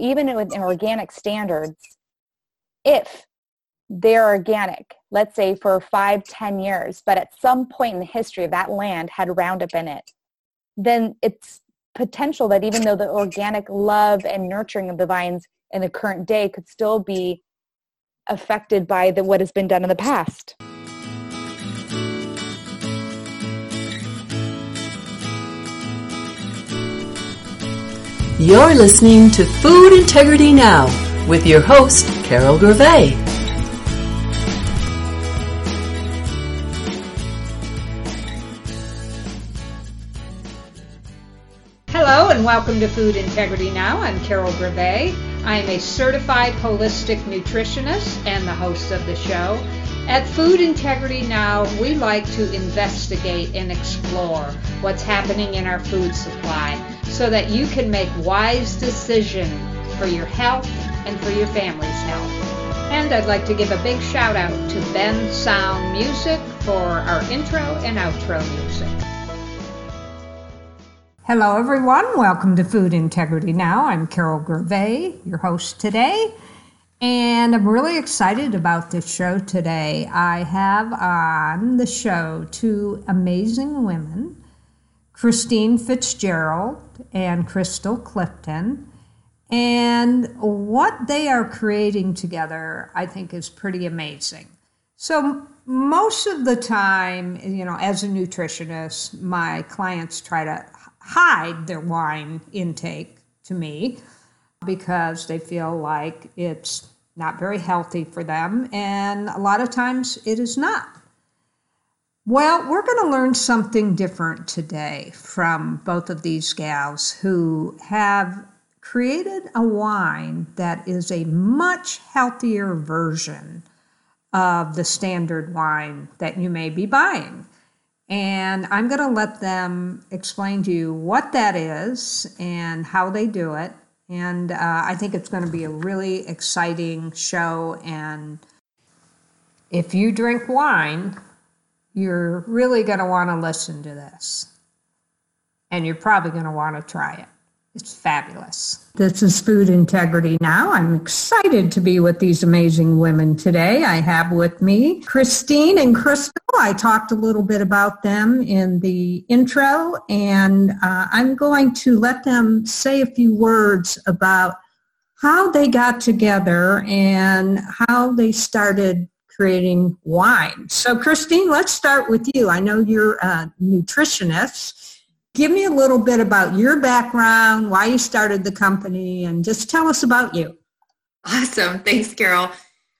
even with organic standards, if they're organic, let's say for five, ten years, but at some point in the history of that land had Roundup in it, then it's potential that even though the organic love and nurturing of the vines in the current day could still be affected by the, what has been done in the past. You're listening to Food Integrity Now with your host, Carol Grieve. Hello and welcome to Food Integrity Now. I'm Carol Grieve. I am a certified holistic nutritionist and the host of the show. At Food Integrity Now, we like to investigate and explore what's happening in our food supply so that you can make wise decisions for your health and for your family's health. And I'd like to give a big shout out to Bensound Music for our intro and outro music. Hello, everyone. Welcome to Food Integrity Now. I'm Carol Grieve, your host today. And I'm really excited about this show today. I have on the show two amazing women, Christine Fitzgerald and Crystal Clifton. And what they are creating together, I think, is pretty amazing. So, most of the time, you know, as a nutritionist, my clients try to hide their wine intake to me because they feel like it's not very healthy for them, and a lot of times it is not. Well, we're going to learn something different today from both of these gals who have created a wine that is a much healthier version of the standard wine that you may be buying. And I'm going to let them explain to you what that is and how they do it and uh, I think it's going to be a really exciting show. And if you drink wine, you're really going to want to listen to this. And you're probably going to want to try it. It's fabulous. This is Food Integrity Now. I'm excited to be with these amazing women today. I have with me Christine and Crystal. I talked a little bit about them in the intro, and uh, I'm going to let them say a few words about how they got together and how they started creating wine. So, Christine, let's start with you. I know you're a nutritionist. Give me a little bit about your background, why you started the company, and just tell us about you. Awesome. Thanks, Carol.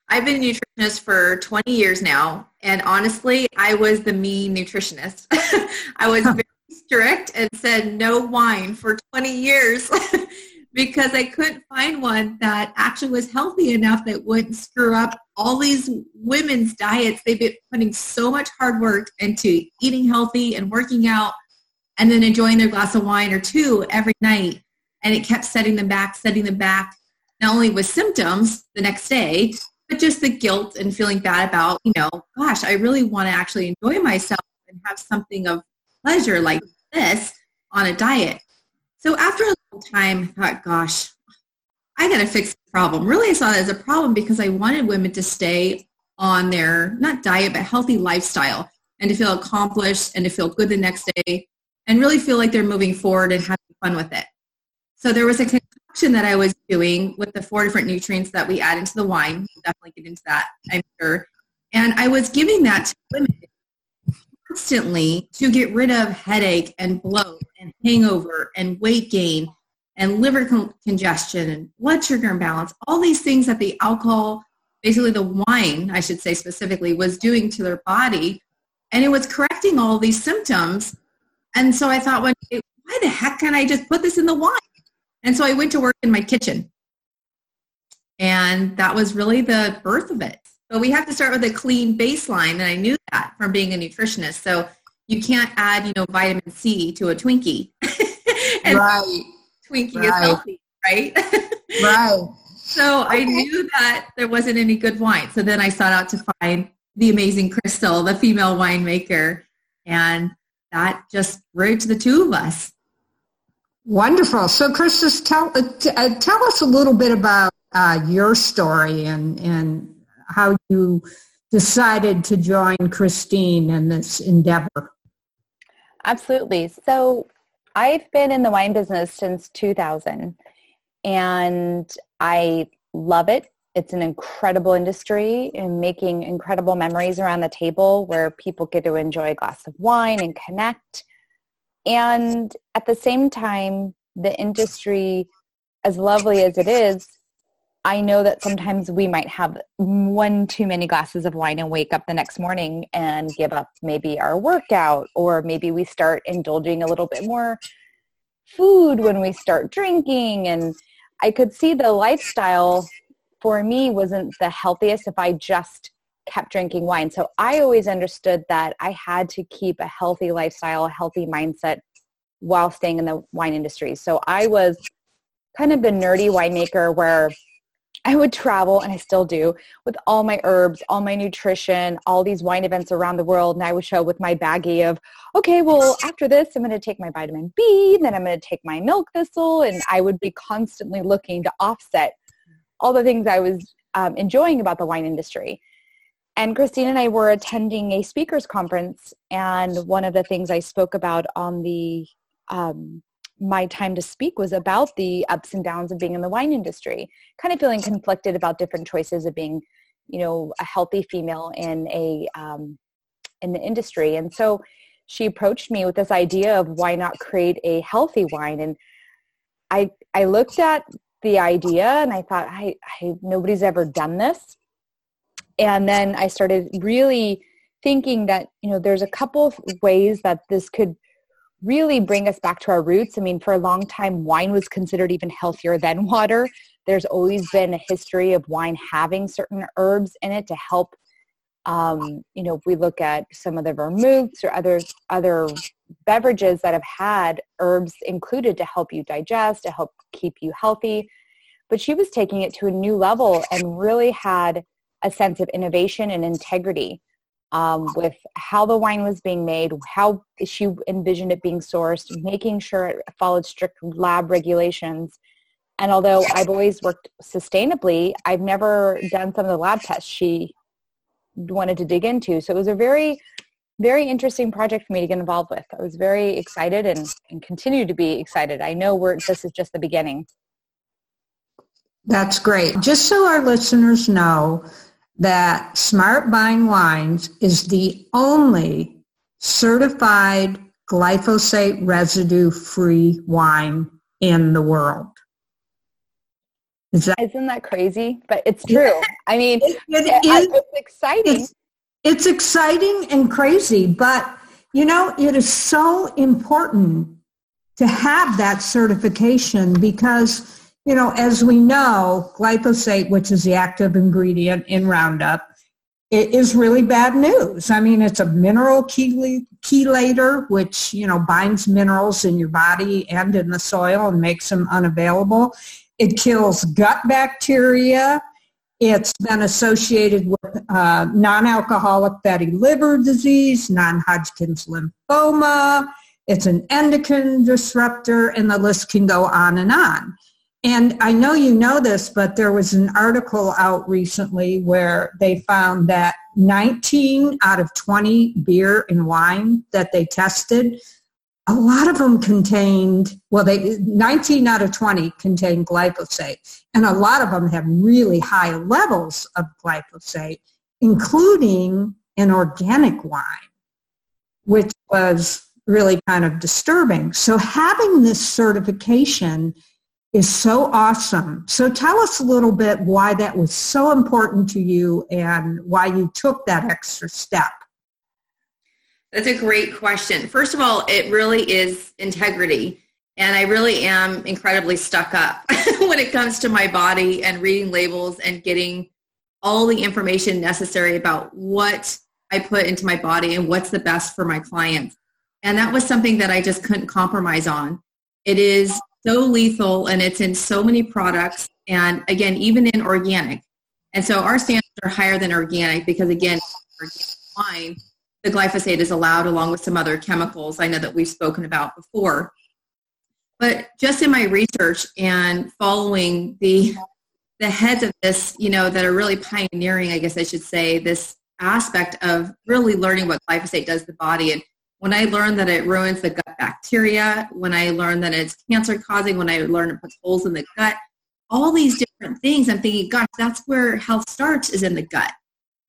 I've been a nutritionist for 20 years now. And honestly, I was the mean nutritionist. I was very strict and said no wine for 20 years because I couldn't find one that actually was healthy enough that wouldn't screw up all these women's diets. They've been putting so much hard work into eating healthy and working out and then enjoying their glass of wine or two every night. And it kept setting them back, setting them back, not only with symptoms the next day, but just the guilt and feeling bad about, you know, gosh, I really want to actually enjoy myself and have something of pleasure like this on a diet. So after a long time, I thought, gosh, I got to fix the problem. Really, I saw it as a problem because I wanted women to stay on their, not diet, but healthy lifestyle and to feel accomplished and to feel good the next day and really feel like they're moving forward and having fun with it. So there was a concoction that I was doing with the four different nutrients that we add into the wine. We'll definitely get into that, I'm sure. And I was giving that to women constantly to get rid of headache and bloat and hangover and weight gain and liver con- congestion and blood sugar imbalance, all these things that the alcohol, basically the wine, I should say specifically, was doing to their body. And it was correcting all these symptoms and so I thought, why the heck can I just put this in the wine? And so I went to work in my kitchen. And that was really the birth of it. But we have to start with a clean baseline. And I knew that from being a nutritionist. So you can't add, you know, vitamin C to a Twinkie. right. Twinkie right. is healthy, right? right. So okay. I knew that there wasn't any good wine. So then I sought out to find the amazing Crystal, the female winemaker. And that just bridged the two of us. Wonderful. So, Crystal, tell uh, uh, tell us a little bit about uh, your story and and how you decided to join Christine in this endeavor. Absolutely. So, I've been in the wine business since 2000, and I love it. It's an incredible industry and making incredible memories around the table where people get to enjoy a glass of wine and connect. And at the same time, the industry, as lovely as it is, I know that sometimes we might have one too many glasses of wine and wake up the next morning and give up maybe our workout or maybe we start indulging a little bit more food when we start drinking. And I could see the lifestyle for me wasn't the healthiest if I just kept drinking wine. So I always understood that I had to keep a healthy lifestyle, a healthy mindset while staying in the wine industry. So I was kind of the nerdy winemaker where I would travel, and I still do, with all my herbs, all my nutrition, all these wine events around the world. And I would show with my baggie of, okay, well, after this, I'm going to take my vitamin B, then I'm going to take my milk thistle. And I would be constantly looking to offset all the things I was um, enjoying about the wine industry. And Christine and I were attending a speakers conference, and one of the things I spoke about on the um, my time to speak was about the ups and downs of being in the wine industry, kind of feeling conflicted about different choices of being, you know, a healthy female in a um, in the industry. And so she approached me with this idea of why not create a healthy wine. And I I looked at the idea and I thought, I, I nobody's ever done this and then I started really thinking that you know there's a couple of ways that this could really bring us back to our roots. I mean, for a long time, wine was considered even healthier than water. There's always been a history of wine having certain herbs in it to help. Um, you know, if we look at some of the vermouths or other other beverages that have had herbs included to help you digest, to help keep you healthy. But she was taking it to a new level and really had a sense of innovation and integrity um, with how the wine was being made, how she envisioned it being sourced, making sure it followed strict lab regulations. And although I've always worked sustainably, I've never done some of the lab tests she wanted to dig into. So it was a very, very interesting project for me to get involved with. I was very excited and, and continue to be excited. I know we're, this is just the beginning. That's great. Just so our listeners know, that Smart Vine Wines is the only certified glyphosate residue-free wine in the world. Is that, Isn't that crazy? But it's true. I mean, it, it, it, it's exciting. It's, it's exciting and crazy, but you know, it is so important to have that certification because you know, as we know, glyphosate, which is the active ingredient in Roundup, it is really bad news. I mean, it's a mineral chelator, which, you know, binds minerals in your body and in the soil and makes them unavailable. It kills gut bacteria. It's been associated with uh, non-alcoholic fatty liver disease, non-Hodgkin's lymphoma. It's an endocrine disruptor, and the list can go on and on. And I know you know this, but there was an article out recently where they found that 19 out of 20 beer and wine that they tested, a lot of them contained, well, they 19 out of 20 contained glyphosate. And a lot of them have really high levels of glyphosate, including an organic wine, which was really kind of disturbing. So having this certification is so awesome. So tell us a little bit why that was so important to you and why you took that extra step. That's a great question. First of all, it really is integrity. And I really am incredibly stuck up when it comes to my body and reading labels and getting all the information necessary about what I put into my body and what's the best for my clients. And that was something that I just couldn't compromise on. It is so lethal and it's in so many products and again even in organic and so our standards are higher than organic because again organic wine the glyphosate is allowed along with some other chemicals i know that we've spoken about before But just in my research and following the the heads of this, you know, that are really pioneering, I guess I should say, this aspect of really learning what glyphosate does to the body. And when I learned that it ruins the gut bacteria, when I learned that it's cancer causing, when I learned it puts holes in the gut, all these different things, I'm thinking, gosh, that's where health starts is in the gut.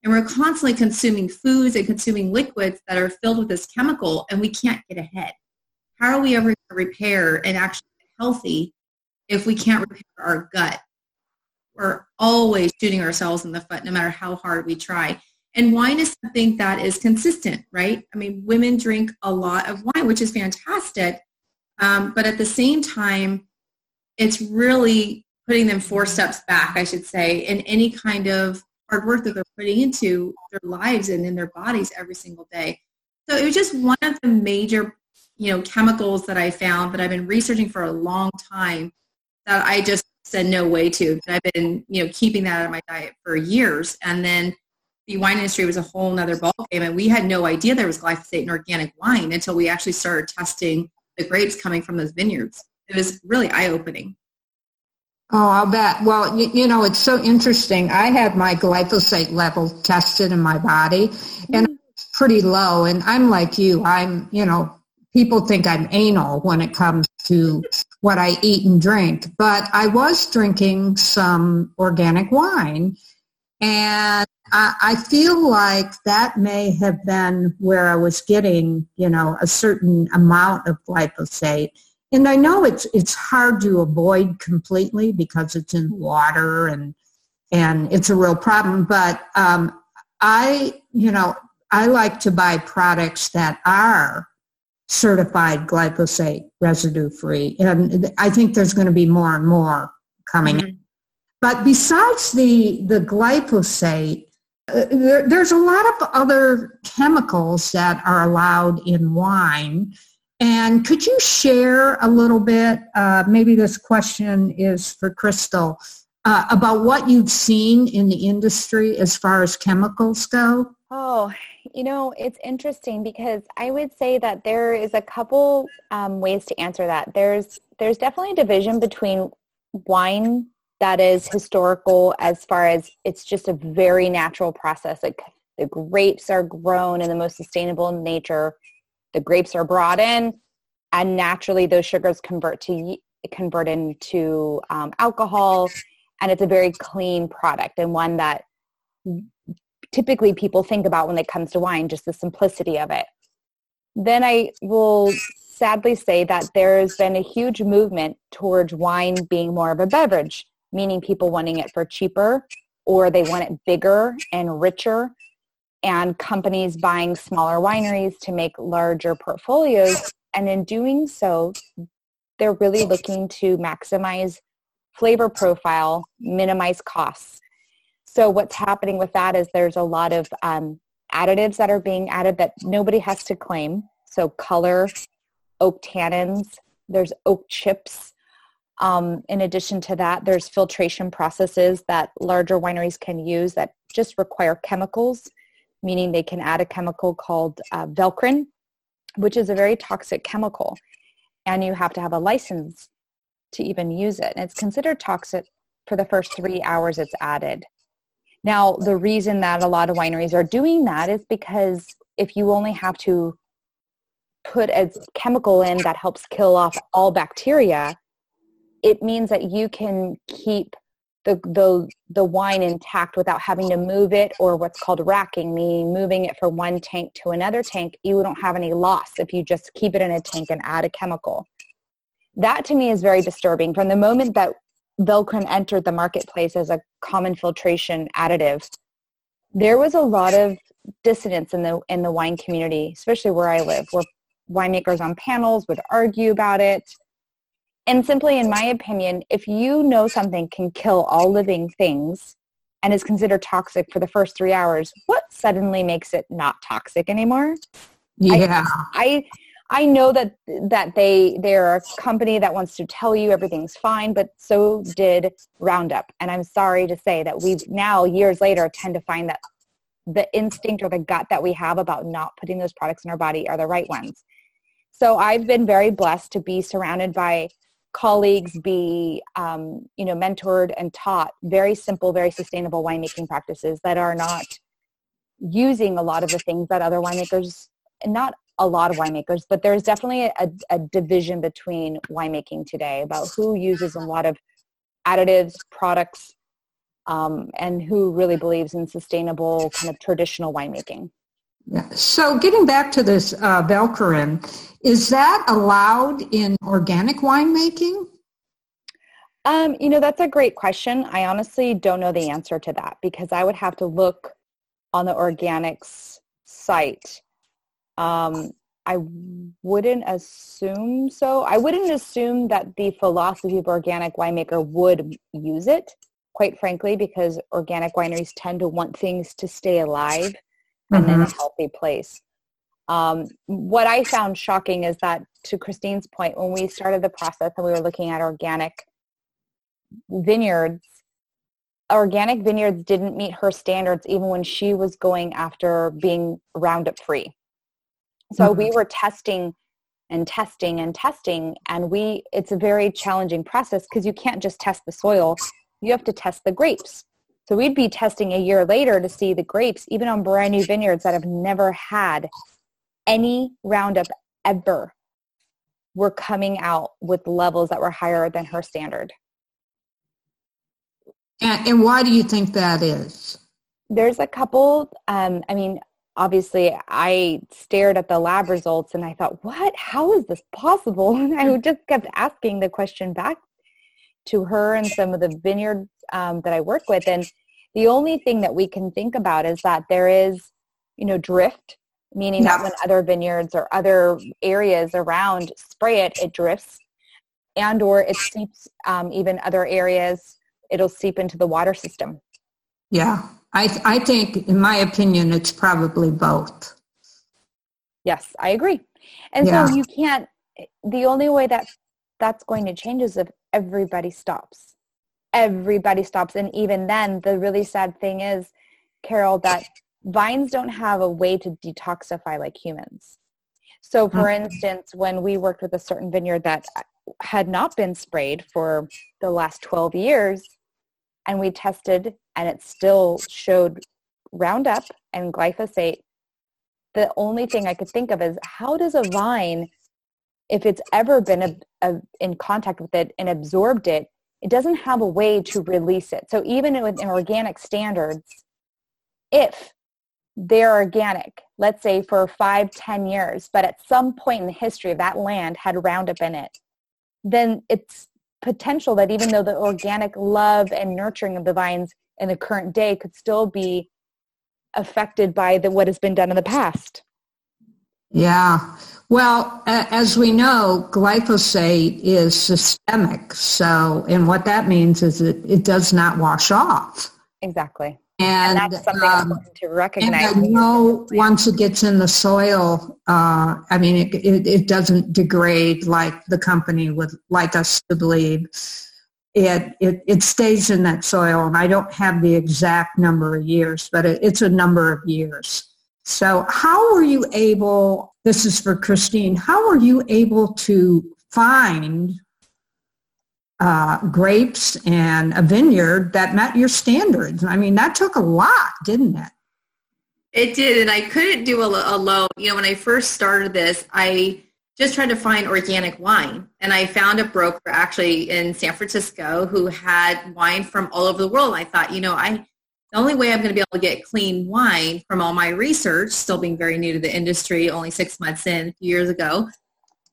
And we're constantly consuming foods and consuming liquids that are filled with this chemical and we can't get ahead. How are we ever going to repair and actually get healthy if we can't repair our gut? We're always shooting ourselves in the foot no matter how hard we try. And wine is something that is consistent, right? I mean, women drink a lot of wine, which is fantastic. Um, but at the same time, it's really putting them four steps back, I should say, in any kind of hard work that they're putting into their lives and in their bodies every single day. So it was just one of the major, you know, chemicals that I found that I've been researching for a long time that I just said no way to. I've been, you know, keeping that out of my diet for years. And then the wine industry was a whole nother ballgame and we had no idea there was glyphosate in organic wine until we actually started testing the grapes coming from those vineyards. It was really eye-opening. Oh, I'll bet. Well, you, you, know, it's so interesting. I had my glyphosate level tested in my body and mm. it's pretty low. And I'm like you. I'm, you know, people think I'm anal when it comes to what I eat and drink. But I was drinking some organic wine and I, I feel like that may have been where I was getting, you know, a certain amount of glyphosate and I know it's it's hard to avoid completely because it's in water and and it's a real problem. But um, I, you know, I like to buy products that are certified glyphosate residue free, and I think there's going to be more and more coming. Mm-hmm. But besides the the glyphosate, uh, there, there's a lot of other chemicals that are allowed in wine and could you share a little bit, uh, maybe this question is for Crystal, uh, about what you've seen in the industry as far as chemicals go? Oh, you know, it's interesting because I would say that there is a couple um, ways to answer that. There's there's definitely a division between wine that is historical as far as it's just a very natural process. Like the grapes are grown in the most sustainable nature the grapes are brought in and naturally those sugars convert to convert into um, alcohol and it's a very clean product and one that typically people think about when it comes to wine just the simplicity of it. Then i will sadly say that there's been a huge movement towards wine being more of a beverage meaning people wanting it for cheaper or they want it bigger and richer and companies buying smaller wineries to make larger portfolios. And in doing so, they're really looking to maximize flavor profile, minimize costs. So what's happening with that is there's a lot of um, additives that are being added that nobody has to claim. So color, oak tannins, there's oak chips. Um, in addition to that, there's filtration processes that larger wineries can use that just require chemicals meaning they can add a chemical called uh, Velcorin, which is a very toxic chemical. And you have to have a license to even use it. And it's considered toxic for the first three hours it's added. Now, the reason that a lot of wineries are doing that is because if you only have to put a chemical in that helps kill off all bacteria, it means that you can keep the, the, the wine intact without having to move it or what's called racking, meaning moving it from one tank to another tank. You don't have any loss if you just keep it in a tank and add a chemical. That to me is very disturbing. From the moment that Velcorin entered the marketplace as a common filtration additive, there was a lot of dissonance in the in the wine community, especially where I live, where winemakers on panels would argue about it and simply, in my opinion, if you know something can kill all living things and is considered toxic for the first three hours, what suddenly makes it not toxic anymore? Yeah. I, I, I know that that they they're a company that wants to tell you everything's fine, but so did Roundup. And I'm sorry to say that we've now years later tend to find that the instinct or the gut that we have about not putting those products in our body are the right ones. So I've been very blessed to be surrounded by colleagues be um, you know mentored and taught very simple very sustainable winemaking practices that are not using a lot of the things that other winemakers not a lot of winemakers but there's definitely a, a division between winemaking today about who uses a lot of additives products um, and who really believes in sustainable kind of traditional winemaking. So getting back to this uh, is that allowed in organic winemaking? Um, you know, that's a great question. I honestly don't know the answer to that because I would have to look on the organics site. Um, I wouldn't assume so. I wouldn't assume that the philosophy of organic winemaker would use it, quite frankly, because organic wineries tend to want things to stay alive and mm-hmm. in a mm-hmm. healthy place. Um, what I found shocking is that, to Christine's point, when we started the process and we were looking at organic vineyards, organic vineyards didn't meet her standards even when she was going after being Roundup free. So mm-hmm. we were testing and testing and testing and we it's a very challenging process because you can't just test the soil you have to test the grapes so we'd be testing a year later to see the grapes, even on brand new vineyards that have never had any Roundup ever, were coming out with levels that were higher than her standard. And, and why do you think that is? There's a couple. Um, I mean, obviously, I stared at the lab results and I thought, what? How is this possible? And I just kept asking the question back to her and some of the vineyards um, that I work with. And the only thing that we can think about is that there is, you know, drift, meaning that when other vineyards or other areas around spray it, it drifts, and or it seeps um, even other areas. It'll seep into the water system. Yeah, I I think, in my opinion, it's probably both. Yes, I agree. And yeah. so you can't. The only way that that's going to change is if everybody stops everybody stops. And even then, the really sad thing is, Carol, that vines don't have a way to detoxify like humans. So for mm-hmm. instance, when we worked with a certain vineyard that had not been sprayed for the last 12 years, and we tested and it still showed Roundup and glyphosate, the only thing I could think of is how does a vine, if it's ever been a, a, in contact with it and absorbed it, it doesn't have a way to release it. So even within organic standards, if they're organic, let's say for five, ten years, but at some point in the history of that land had Roundup in it, then it's potential that even though the organic love and nurturing of the vines in the current day could still be affected by the, what has been done in the past. Yeah. Well, as we know, glyphosate is systemic. So, and what that means is that it does not wash off. Exactly. And, and that's something um, to recognize. And I know once it gets in the soil, uh, I mean, it, it, it, doesn't degrade like the company would like us to believe. It, it, it stays in that soil, and I don't have the exact number of years, but it, it's a number of years. So how were you able, this is for Christine, how were you able to find uh, grapes and a vineyard that met your standards? I mean, that took a lot, didn't it? It did, and I couldn't do a alone. You know, when I first started this, I just tried to find organic wine, and I found a broker actually in San Francisco who had wine from all over the world. I thought, you know, I the only way I'm going to be able to get clean wine from all my research, still being very new to the industry, only six months in, a few years ago,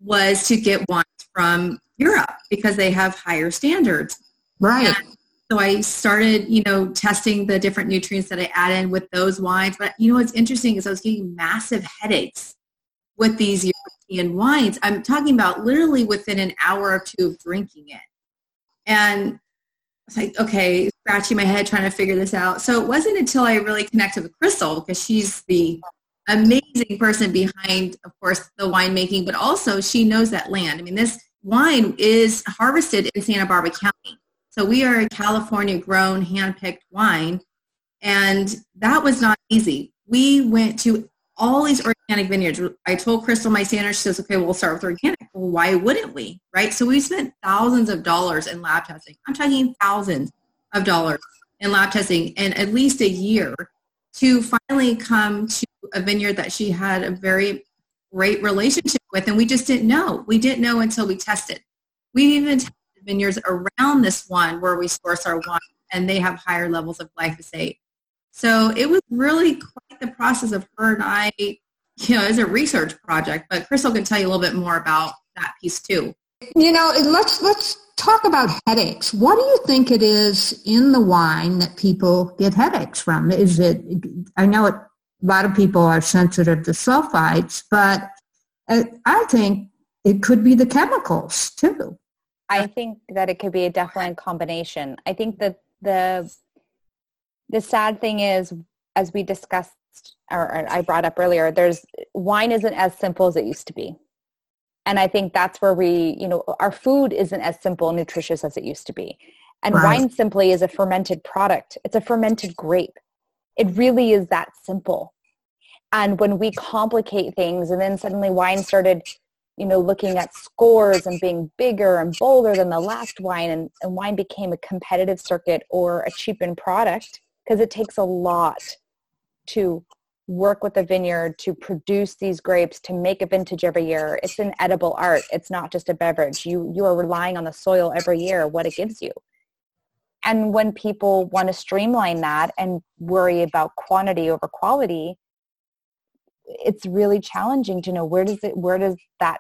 was to get wines from Europe because they have higher standards. Right. And so I started, you know, testing the different nutrients that I add in with those wines. But you know what's interesting is I was getting massive headaches with these European wines. I'm talking about literally within an hour or two of drinking it. And was like, okay, scratching my head trying to figure this out. So it wasn't until I really connected with Crystal because she's the amazing person behind, of course, the winemaking, but also she knows that land. I mean, this wine is harvested in Santa Barbara County. So we are a California grown, hand-picked wine. And that was not easy. We went to all these organic vineyards. I told Crystal, my standard, she says, okay, we'll start with organic. Well, why wouldn't we? Right? So we spent thousands of dollars in lab testing. I'm talking thousands of dollars in lab testing and at least a year to finally come to a vineyard that she had a very great relationship with. And we just didn't know. We didn't know until we tested. We even tested vineyards around this one where we source our wine and they have higher levels of glyphosate. So it was really quite the process of her and I, you know, as a research project, but Crystal can tell you a little bit more about that piece too. You know, let's let's talk about headaches. What do you think it is in the wine that people get headaches from? Is it I know it, a lot of people are sensitive to sulfites, but uh, I think it could be the chemicals too. I think that it could be a definitely a combination. I think that the the sad thing is, as we discussed or I brought up earlier, there's wine isn't as simple as it used to be. And I think that's where we, you know, our food isn't as simple and nutritious as it used to be. And right. wine simply is a fermented product. It's a fermented grape. It really is that simple. And when we complicate things and then suddenly wine started you know, looking at scores and being bigger and bolder than the last wine and, and wine became a competitive circuit or a cheapened product because it takes a lot to work with the vineyard to produce these grapes to make a vintage every year it's an edible art it's not just a beverage you you are relying on the soil every year what it gives you and when people want to streamline that and worry about quantity over quality it's really challenging to know where does it where does that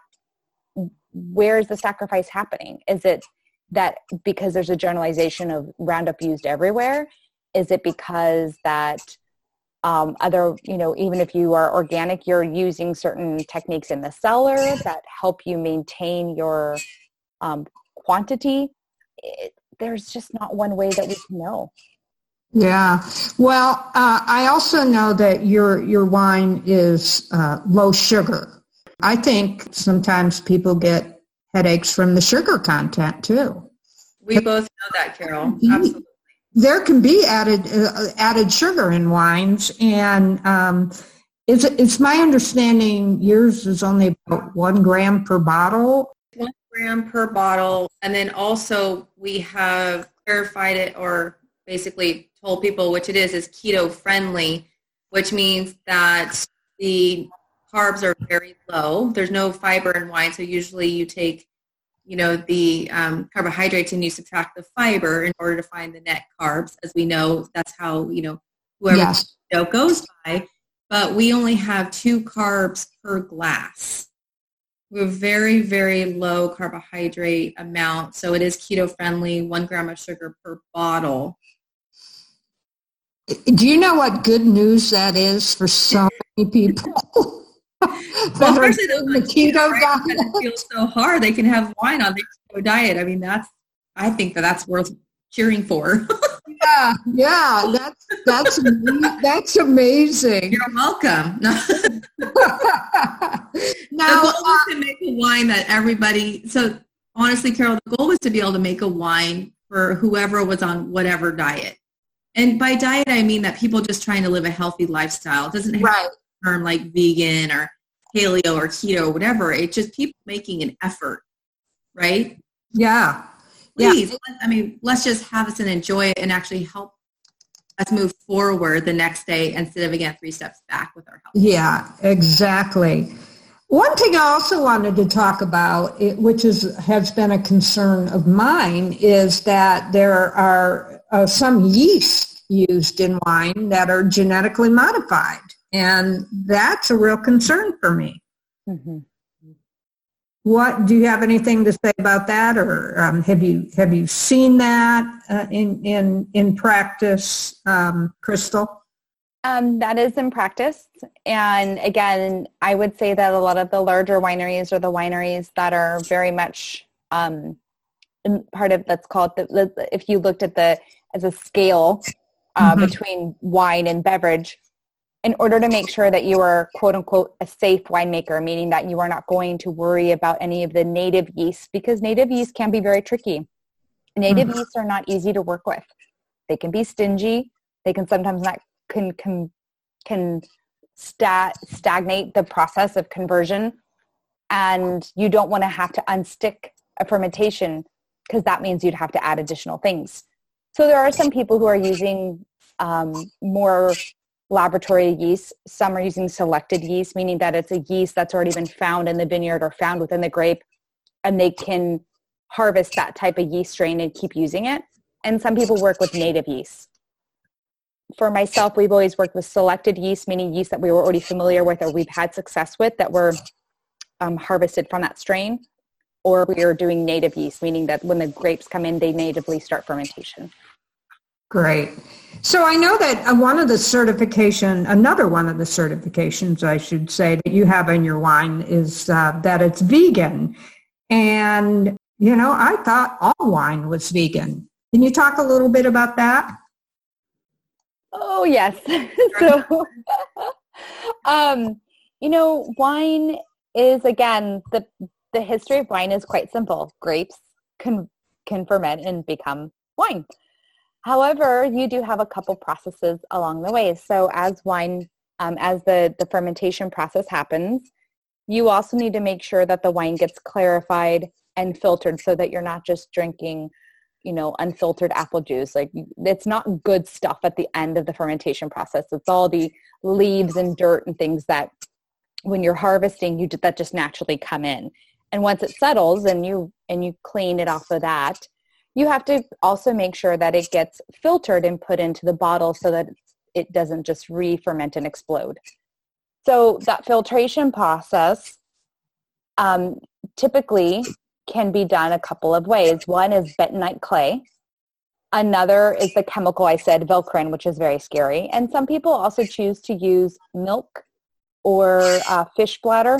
where is the sacrifice happening? Is it that because there's a generalization of Roundup used everywhere? Is it because that um, other, you know, even if you are organic, you're using certain techniques in the cellar that help you maintain your um, quantity? It, there's just not one way that we can know. Yeah. Well, uh, I also know that your your wine is uh, low sugar. I think sometimes people get headaches from the sugar content too. We both know that, Carol. Absolutely. There can be added uh, added sugar in wines, and um, it's it's my understanding yours is only about one gram per bottle. One gram per bottle, and then also we have clarified it or basically told people which it is is keto friendly, which means that the carbs are very low. There's no fiber in wine, so usually you take, you know, the um, carbohydrates and you subtract the fiber in order to find the net carbs. As we know, that's how you know whoever yes. goes by. But we only have two carbs per glass. We have very, very low carbohydrate amount, so it is keto friendly. One gram of sugar per bottle. Do you know what good news that is for so many people? well, especially those the keto diet. It feels so hard. They can have wine on their keto diet. I mean, that's I think that that's worth cheering for. yeah, yeah, that's that's that's amazing. You're welcome. now, the goal was uh, to make a wine that everybody. So honestly, Carol, the goal was to be able to make a wine for whoever was on whatever diet. And by diet, I mean that people just trying to live a healthy lifestyle. It doesn't have right term like vegan or paleo or keto or whatever. It's just people making an effort, right? Yeah. Please, yeah. I mean, let's just have us and enjoy it and actually help us move forward the next day instead of again three steps back with our health. Yeah, exactly. One thing I also wanted to talk about, which is, has been a concern of mine, is that there are uh, some yeast used in wine that are genetically modified. And that's a real concern for me. Mm-hmm. What do you have anything to say about that, or um, have you have you seen that uh, in in in practice, um, Crystal? Um, that is in practice, and again, I would say that a lot of the larger wineries are the wineries that are very much um, part of that's called the, if you looked at the as a scale uh, mm-hmm. between wine and beverage in order to make sure that you are quote unquote a safe winemaker, meaning that you are not going to worry about any of the native yeast because native yeast can be very tricky. Native mm-hmm. yeasts are not easy to work with. They can be stingy. They can sometimes not can can can sta- stagnate the process of conversion and you don't want to have to unstick a fermentation because that means you'd have to add additional things. So there are some people who are using um, more laboratory yeast. Some are using selected yeast, meaning that it's a yeast that's already been found in the vineyard or found within the grape, and they can harvest that type of yeast strain and keep using it. And some people work with native yeast. For myself, we've always worked with selected yeast, meaning yeast that we were already familiar with or we've had success with that were um, harvested from that strain. Or we are doing native yeast, meaning that when the grapes come in, they natively start fermentation. Great. So I know that uh, one of the certification, another one of the certifications, I should say, that you have in your wine is uh, that it's vegan. And, you know, I thought all wine was vegan. Can you talk a little bit about that? Oh, yes. so, um, you know, wine is, again, the, the history of wine is quite simple. Grapes can, can ferment and become wine. However, you do have a couple processes along the way. So as wine, um, as the, the fermentation process happens, you also need to make sure that the wine gets clarified and filtered so that you're not just drinking, you know, unfiltered apple juice. Like it's not good stuff at the end of the fermentation process. It's all the leaves and dirt and things that when you're harvesting, you that just naturally come in. And once it settles and you and you clean it off of that, you have to also make sure that it gets filtered and put into the bottle so that it doesn't just re-ferment and explode. So that filtration process um, typically can be done a couple of ways. One is bentonite clay. Another is the chemical I said, Velcorin, which is very scary. And some people also choose to use milk or uh, fish bladder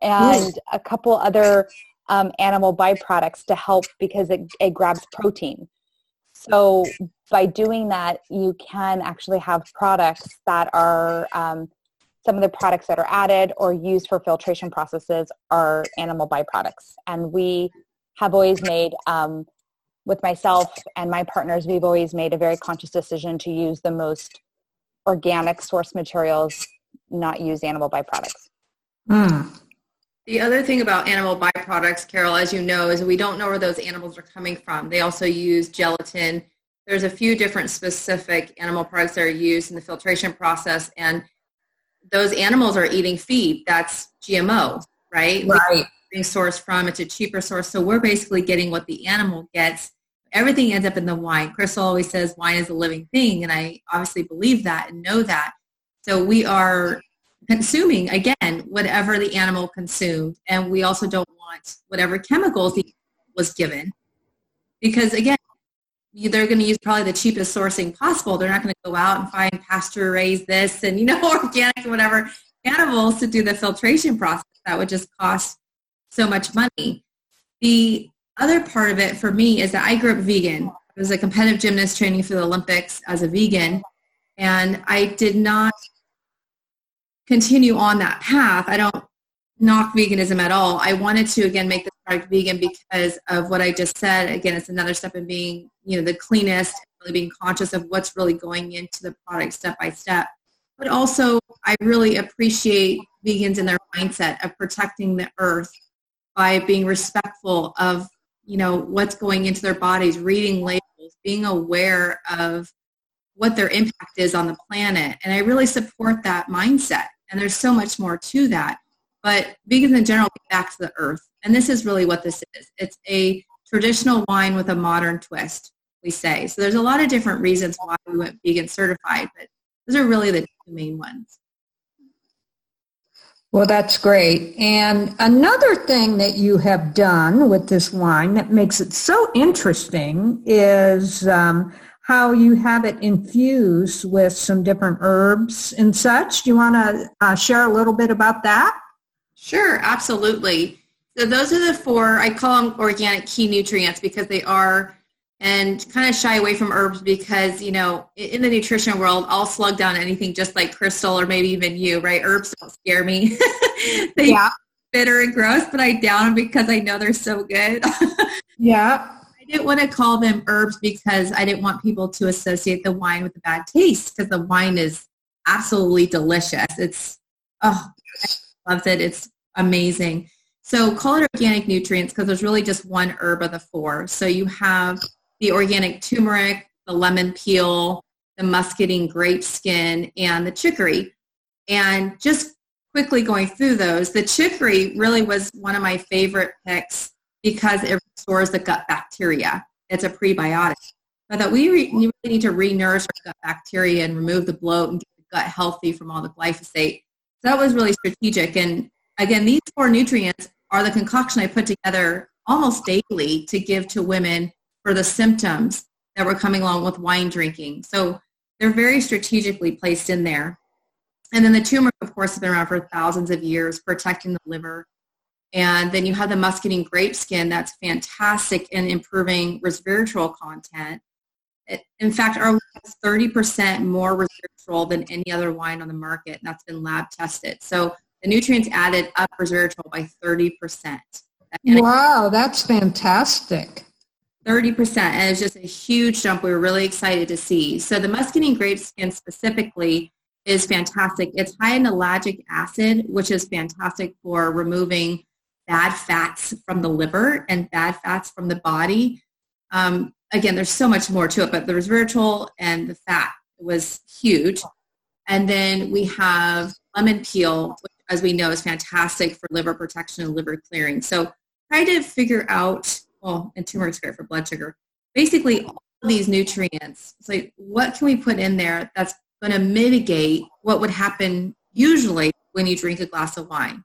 and a couple other um, animal byproducts to help because it, it grabs protein. So by doing that, you can actually have products that are um, some of the products that are added or used for filtration processes are animal byproducts. And we have always made, um, with myself and my partners, we've always made a very conscious decision to use the most organic source materials, not use animal byproducts. Mm. The other thing about animal byproducts, Carol, as you know, is we don't know where those animals are coming from. They also use gelatin. There's a few different specific animal products that are used in the filtration process, and those animals are eating feed that's GMO, right? Right. Being sourced from it's a cheaper source, so we're basically getting what the animal gets. Everything ends up in the wine. Crystal always says wine is a living thing, and I obviously believe that and know that. So we are consuming again whatever the animal consumed. And we also don't want whatever chemicals the was given because again they're going to use probably the cheapest sourcing possible. They're not going to go out and find pasture raised this and you know organic whatever animals to do the filtration process. That would just cost so much money. The other part of it for me is that i grew up vegan. I was a competitive gymnast training for the olympics as a vegan. And i did not continue on that path. I don't knock veganism at all. I wanted to again make this product vegan because of what I just said. Again, it's another step in being, you know, the cleanest, really being conscious of what's really going into the product step by step. But also I really appreciate vegans in their mindset of protecting the earth by being respectful of, you know, what's going into their bodies, reading labels, being aware of what their impact is on the planet. And I really support that mindset. And there's so much more to that. But vegans in general back to the earth. And this is really what this is. It's a traditional wine with a modern twist, we say. So there's a lot of different reasons why we went vegan certified, but those are really the two main ones. Well, that's great. And another thing that you have done with this wine that makes it so interesting is um, how you have it infused with some different herbs and such. Do you want to uh, share a little bit about that? Sure, absolutely. So those are the four, I call them organic key nutrients because they are, and kind of shy away from herbs because, you know, in the nutrition world, I'll slug down anything just like Crystal or maybe even you, right? Herbs don't scare me. they yeah. bitter and gross, but I down them because I know they're so good. yeah didn't want to call them herbs because I didn't want people to associate the wine with a bad taste because the wine is absolutely delicious. It's oh, I loved it. It's amazing. So call it organic nutrients because there's really just one herb of the four. So you have the organic turmeric, the lemon peel, the muscadine grape skin, and the chicory. And just quickly going through those, the chicory really was one of my favorite picks because it restores the gut bacteria. It's a prebiotic. But that we re- really need to re-nourish our gut bacteria and remove the bloat and get the gut healthy from all the glyphosate. So that was really strategic. And again, these four nutrients are the concoction I put together almost daily to give to women for the symptoms that were coming along with wine drinking. So they're very strategically placed in there. And then the turmeric, of course, has been around for thousands of years, protecting the liver. And then you have the muscadine grape skin that's fantastic in improving resveratrol content. It, in fact, our wine is 30% more resveratrol than any other wine on the market, and that's been lab tested. So the nutrients added up resveratrol by 30%. And wow, that's fantastic. 30%, and it's just a huge jump we were really excited to see. So the muscadine grape skin specifically is fantastic. It's high in ellagic acid, which is fantastic for removing bad fats from the liver and bad fats from the body. Um, again, there's so much more to it, but the resveratrol and the fat was huge. And then we have lemon peel, which as we know is fantastic for liver protection and liver clearing. So try to figure out, well, and turmeric's great for blood sugar. Basically, all these nutrients, it's like what can we put in there that's going to mitigate what would happen usually when you drink a glass of wine.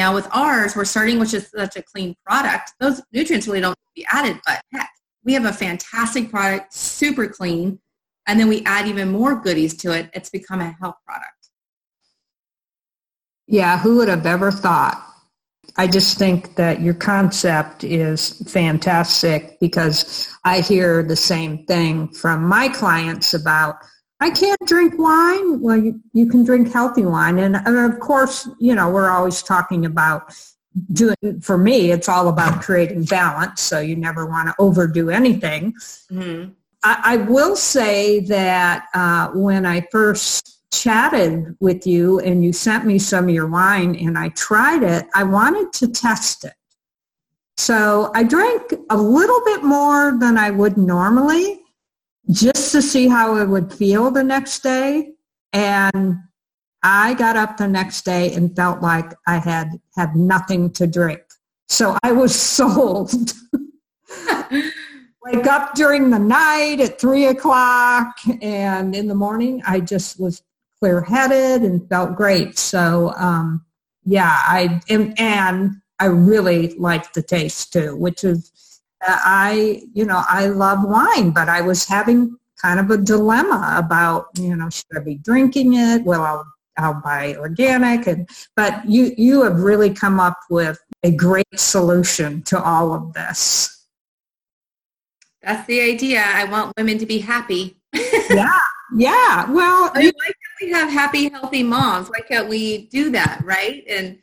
Now with ours, we're starting with just such a clean product. Those nutrients really don't be added, but heck, we have a fantastic product, super clean, and then we add even more goodies to it. It's become a health product. Yeah, who would have ever thought? I just think that your concept is fantastic because I hear the same thing from my clients about I can't drink wine. Well, you, you can drink healthy wine. And, and of course, you know, we're always talking about doing, for me, it's all about creating balance. So you never want to overdo anything. Mm-hmm. I, I, will say that uh, when I first chatted with you and you sent me some of your wine and I tried it, I wanted to test it. So I drank a little bit more than I would normally just to see how it would feel the next day. And I got up the next day and felt like I had had nothing to drink. So I was sold. Wake up during the night at three o'clock and in the morning I just was clear headed and felt great. So um, yeah, I and, and I really liked the taste too, which is I, you know, I love wine, but I was having kind of a dilemma about, you know, should I be drinking it? Well, I'll, I'll buy organic. And, but you, you have really come up with a great solution to all of this. That's the idea. I want women to be happy. yeah. Yeah. Well, I mean, why can't we have happy, healthy moms? Why can't we do that? Right. And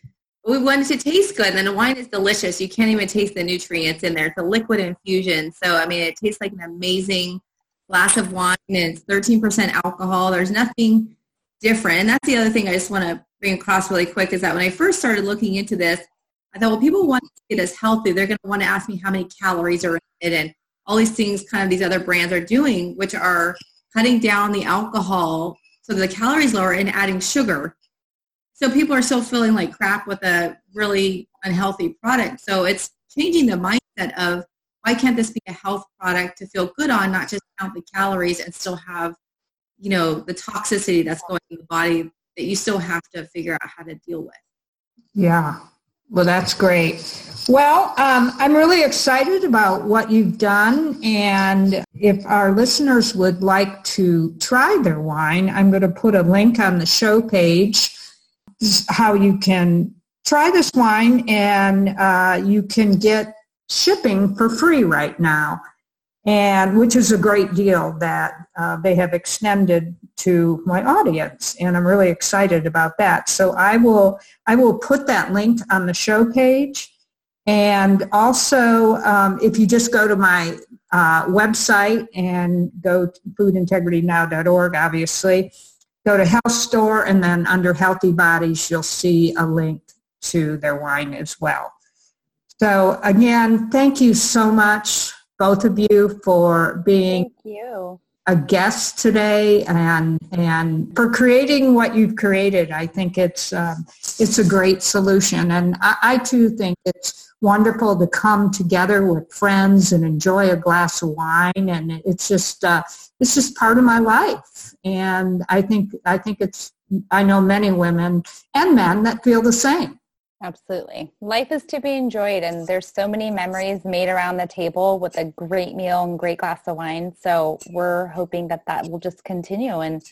we want it to taste good. And the wine is delicious. You can't even taste the nutrients in there. It's a liquid infusion. So, I mean, it tastes like an amazing glass of wine and it's 13% alcohol. There's nothing different. And that's the other thing I just want to bring across really quick is that when I first started looking into this, I thought, well, people want to get us healthy. They're going to want to ask me how many calories are in it and all these things kind of these other brands are doing, which are cutting down the alcohol so the calories lower and adding sugar so people are still feeling like crap with a really unhealthy product. So it's changing the mindset of why can't this be a health product to feel good on, not just count the calories and still have, you know, the toxicity that's going in the body that you still have to figure out how to deal with. Yeah. Well, that's great. Well, um, I'm really excited about what you've done. And if our listeners would like to try their wine, I'm going to put a link on the show page how you can try this wine and uh, you can get shipping for free right now. And which is a great deal that uh, they have extended to my audience and i'm really excited about that. So i will i will put that link on the show page. And also um, if you just go to my uh, website and go to foodintegritynow.org obviously go to Health Store and then under Healthy Bodies, you'll see a link to their wine as well. So again, thank you so much, both of you, for being Thank you. A guest today and and for creating what you've created. I think it's um, it's a great solution, and I, I too think it's wonderful to come together with friends and enjoy a glass of wine, and it's just uh, it's just part of my life, and I think I think it's I know many women and men that feel the same. Absolutely. Life is to be enjoyed and there's so many memories made around the table with a great meal and great glass of wine. So we're hoping that that will just continue and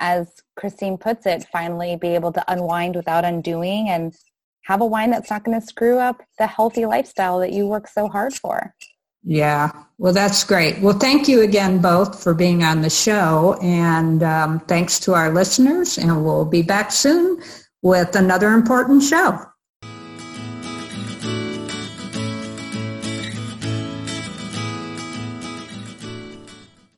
as Christine puts it, finally be able to unwind without undoing and have a wine that's not going to screw up the healthy lifestyle that you work so hard for. Yeah, well, that's great. Well, thank you again both for being on the show, and um, thanks to our listeners, and we'll be back soon with another important show.